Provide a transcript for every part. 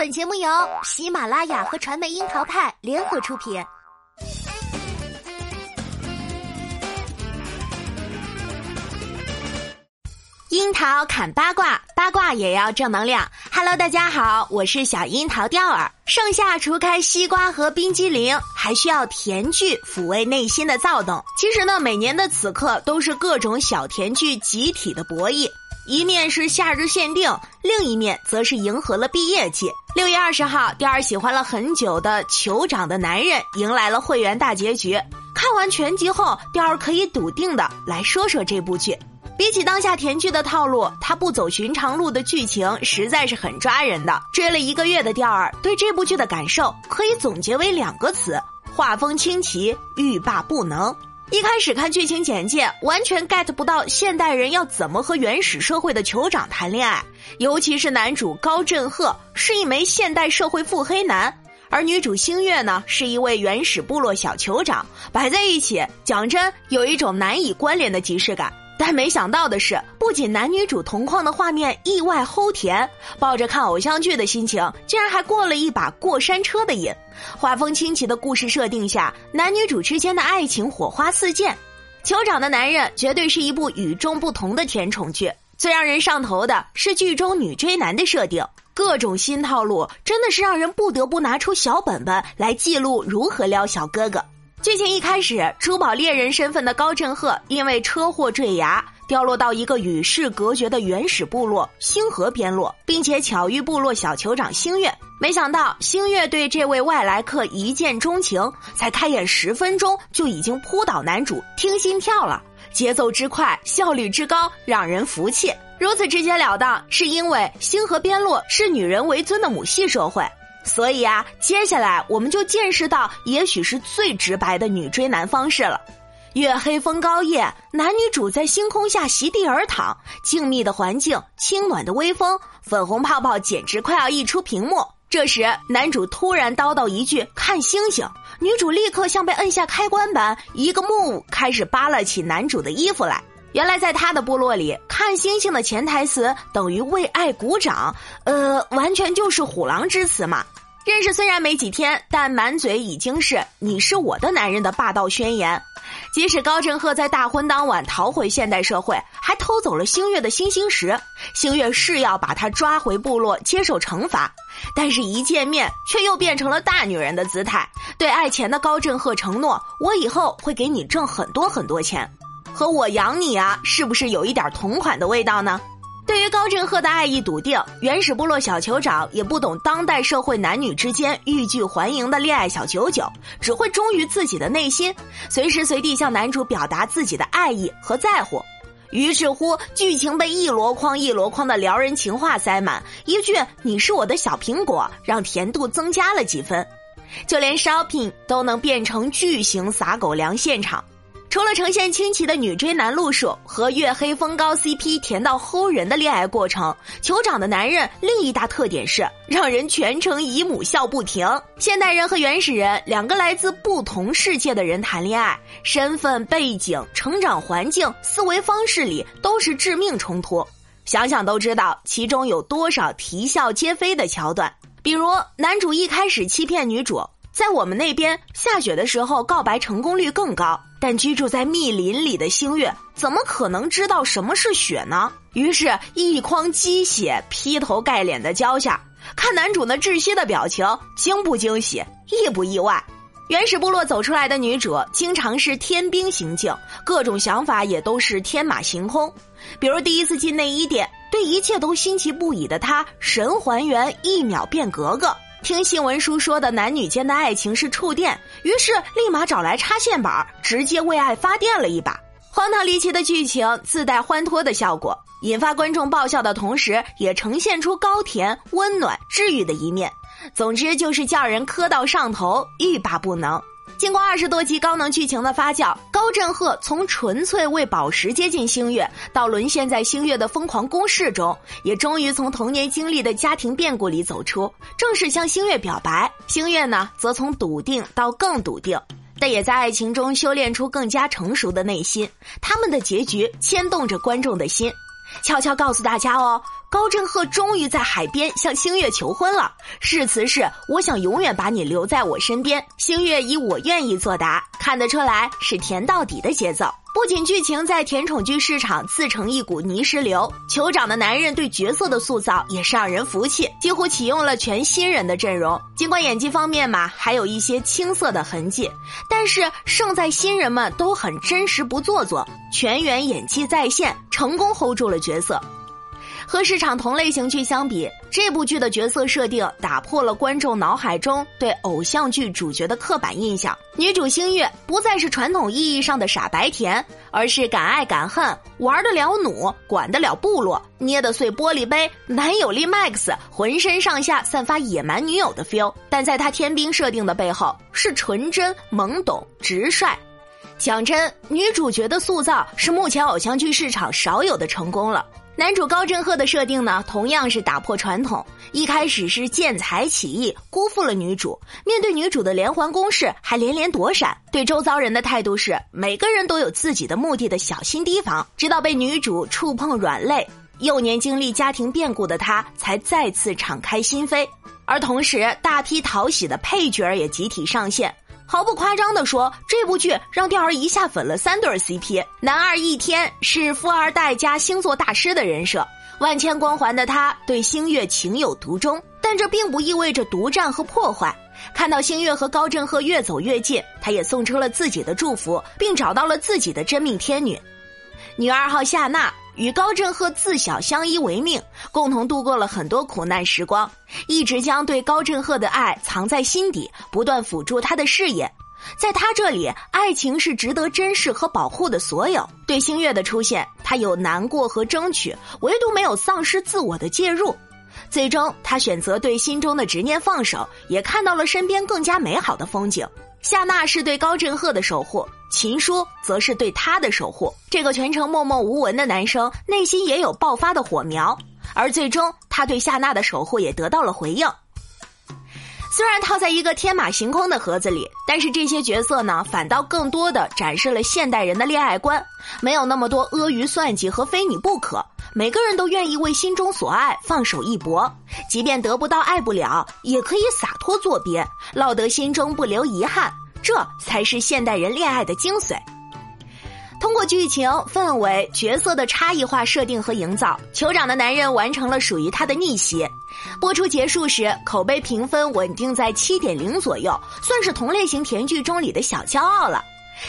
本节目由喜马拉雅和传媒樱桃派联合出品。樱桃砍八卦，八卦也要正能量。Hello，大家好，我是小樱桃钓儿。盛夏除开西瓜和冰激凌，还需要甜剧抚慰内心的躁动。其实呢，每年的此刻都是各种小甜剧集体的博弈。一面是夏日限定，另一面则是迎合了毕业季。六月二十号，钓儿喜欢了很久的《酋长的男人》迎来了会员大结局。看完全集后，钓儿可以笃定的来说说这部剧。比起当下甜剧的套路，它不走寻常路的剧情实在是很抓人的。追了一个月的钓儿对这部剧的感受可以总结为两个词：画风清奇，欲罢不能。一开始看剧情简介，完全 get 不到现代人要怎么和原始社会的酋长谈恋爱，尤其是男主高振赫是一枚现代社会腹黑男，而女主星月呢是一位原始部落小酋长，摆在一起，讲真有一种难以关联的即视感。但没想到的是，不仅男女主同框的画面意外齁甜，抱着看偶像剧的心情，竟然还过了一把过山车的瘾。画风清奇的故事设定下，男女主之间的爱情火花四溅。酋长的男人绝对是一部与众不同的甜宠剧。最让人上头的是剧中女追男的设定，各种新套路，真的是让人不得不拿出小本本来记录如何撩小哥哥。剧情一开始，珠宝猎人身份的高振赫因为车祸坠崖，掉落到一个与世隔绝的原始部落星河边落，并且巧遇部落小酋长星月。没想到星月对这位外来客一见钟情，才开演十分钟就已经扑倒男主，听心跳了。节奏之快，效率之高，让人服气。如此直截了当，是因为星河边落是女人为尊的母系社会。所以啊，接下来我们就见识到，也许是最直白的女追男方式了。月黑风高夜，男女主在星空下席地而躺，静谧的环境，清暖的微风，粉红泡泡简直快要溢出屏幕。这时，男主突然叨叨一句“看星星”，女主立刻像被摁下开关般，一个 move 开始扒拉起男主的衣服来。原来，在他的部落里，看星星的潜台词等于为爱鼓掌，呃，完全就是虎狼之词嘛。认识虽然没几天，但满嘴已经是“你是我的男人”的霸道宣言。即使高振赫在大婚当晚逃回现代社会，还偷走了星月的星星石，星月是要把他抓回部落接受惩罚，但是一见面却又变成了大女人的姿态，对爱钱的高振赫承诺：“我以后会给你挣很多很多钱。”和我养你啊，是不是有一点同款的味道呢？对于高振赫的爱意笃定，原始部落小酋长也不懂当代社会男女之间欲拒还迎的恋爱小九九，只会忠于自己的内心，随时随地向男主表达自己的爱意和在乎。于是乎，剧情被一箩筐一箩筐的撩人情话塞满，一句“你是我的小苹果”，让甜度增加了几分，就连 shopping 都能变成巨型撒狗粮现场。除了呈现清奇的女追男路数和月黑风高 CP 甜到齁人的恋爱过程，酋长的男人另一大特点是让人全程姨母笑不停。现代人和原始人两个来自不同世界的人谈恋爱，身份背景、成长环境、思维方式里都是致命冲突。想想都知道其中有多少啼笑皆非的桥段，比如男主一开始欺骗女主。在我们那边下雪的时候，告白成功率更高。但居住在密林里的星月怎么可能知道什么是雪呢？于是，一筐鸡血劈头盖脸的浇下。看男主那窒息的表情，惊不惊喜，意不意外？原始部落走出来的女主，经常是天兵行径，各种想法也都是天马行空。比如第一次进内衣店，对一切都新奇不已的她，神还原，一秒变格格。听新闻书说的男女间的爱情是触电，于是立马找来插线板，直接为爱发电了一把。荒唐离奇的剧情自带欢脱的效果，引发观众爆笑的同时，也呈现出高甜、温暖、治愈的一面。总之就是叫人磕到上头，欲罢不能。经过二十多集高能剧情的发酵，高振赫从纯粹为宝石接近星月，到沦陷在星月的疯狂攻势中，也终于从童年经历的家庭变故里走出，正式向星月表白。星月呢，则从笃定到更笃定，但也在爱情中修炼出更加成熟的内心。他们的结局牵动着观众的心。悄悄告诉大家哦，高振赫终于在海边向星月求婚了，誓词是“我想永远把你留在我身边”。星月以“我愿意”作答，看得出来是甜到底的节奏。不仅剧情在甜宠剧市场自成一股泥石流，酋长的男人对角色的塑造也是让人服气，几乎启用了全新人的阵容。尽管演技方面嘛还有一些青涩的痕迹，但是胜在新人们都很真实不做作，全员演技在线，成功 hold 住了角色。和市场同类型剧相比，这部剧的角色设定打破了观众脑海中对偶像剧主角的刻板印象。女主星月不再是传统意义上的傻白甜，而是敢爱敢恨、玩得了弩、管得了部落、捏得碎玻璃杯、男友力 max，浑身上下散发野蛮女友的 feel。但在她天兵设定的背后，是纯真、懵懂、直率。讲真，女主角的塑造是目前偶像剧市场少有的成功了。男主高振赫的设定呢，同样是打破传统。一开始是见财起意，辜负了女主。面对女主的连环攻势，还连连躲闪。对周遭人的态度是每个人都有自己的目的的小心提防。直到被女主触碰软肋，幼年经历家庭变故的他，才再次敞开心扉。而同时，大批讨喜的配角也集体上线。毫不夸张地说，这部剧让钓儿一下粉了三对 CP。男二一天是富二代加星座大师的人设，万千光环的他对星月情有独钟，但这并不意味着独占和破坏。看到星月和高振赫越走越近，他也送出了自己的祝福，并找到了自己的真命天女。女二号夏娜。与高振赫自小相依为命，共同度过了很多苦难时光，一直将对高振赫的爱藏在心底，不断辅助他的事业。在他这里，爱情是值得珍视和保护的所有。对星月的出现，他有难过和争取，唯独没有丧失自我的介入。最终，他选择对心中的执念放手，也看到了身边更加美好的风景。夏娜是对高振赫的守护。秦叔则是对他的守护。这个全程默默无闻的男生，内心也有爆发的火苗。而最终，他对夏娜的守护也得到了回应。虽然套在一个天马行空的盒子里，但是这些角色呢，反倒更多的展示了现代人的恋爱观，没有那么多阿谀算计和非你不可。每个人都愿意为心中所爱放手一搏，即便得不到、爱不了，也可以洒脱作别，落得心中不留遗憾。这才是现代人恋爱的精髓。通过剧情、氛围、角色的差异化设定和营造，酋长的男人完成了属于他的逆袭。播出结束时，口碑评分稳定在七点零左右，算是同类型甜剧中里的小骄傲了。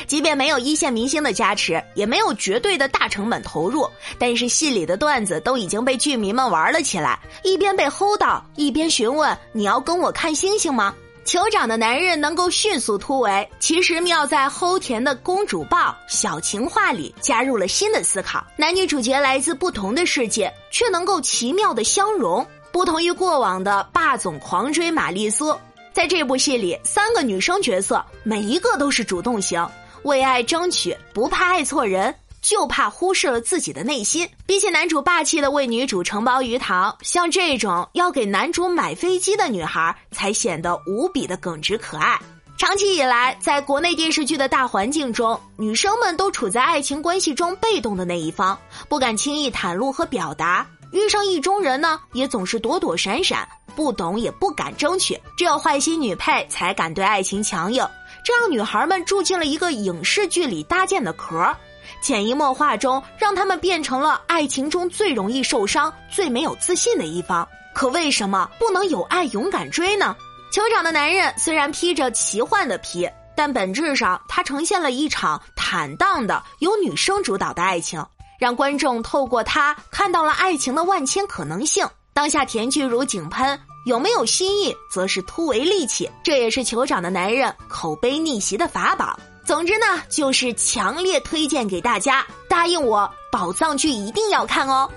即便没有一线明星的加持，也没有绝对的大成本投入，但是戏里的段子都已经被剧迷们玩了起来，一边被齁到，一边询问：“你要跟我看星星吗？”酋长的男人能够迅速突围，其实妙在齁甜的公主抱小情话里加入了新的思考。男女主角来自不同的世界，却能够奇妙的相融。不同于过往的霸总狂追玛丽苏，在这部戏里，三个女生角色每一个都是主动型，为爱争取，不怕爱错人。就怕忽视了自己的内心。比起男主霸气的为女主承包鱼塘，像这种要给男主买飞机的女孩，才显得无比的耿直可爱。长期以来，在国内电视剧的大环境中，女生们都处在爱情关系中被动的那一方，不敢轻易袒露和表达。遇上意中人呢，也总是躲躲闪闪，不懂也不敢争取。只有坏心女配才敢对爱情强硬，这让女孩们住进了一个影视剧里搭建的壳。潜移默化中，让他们变成了爱情中最容易受伤、最没有自信的一方。可为什么不能有爱勇敢追呢？酋长的男人虽然披着奇幻的皮，但本质上他呈现了一场坦荡的由女生主导的爱情，让观众透过他看到了爱情的万千可能性。当下甜剧如井喷，有没有新意则是突围利器，这也是酋长的男人口碑逆袭的法宝。总之呢，就是强烈推荐给大家，答应我，宝藏剧一定要看哦。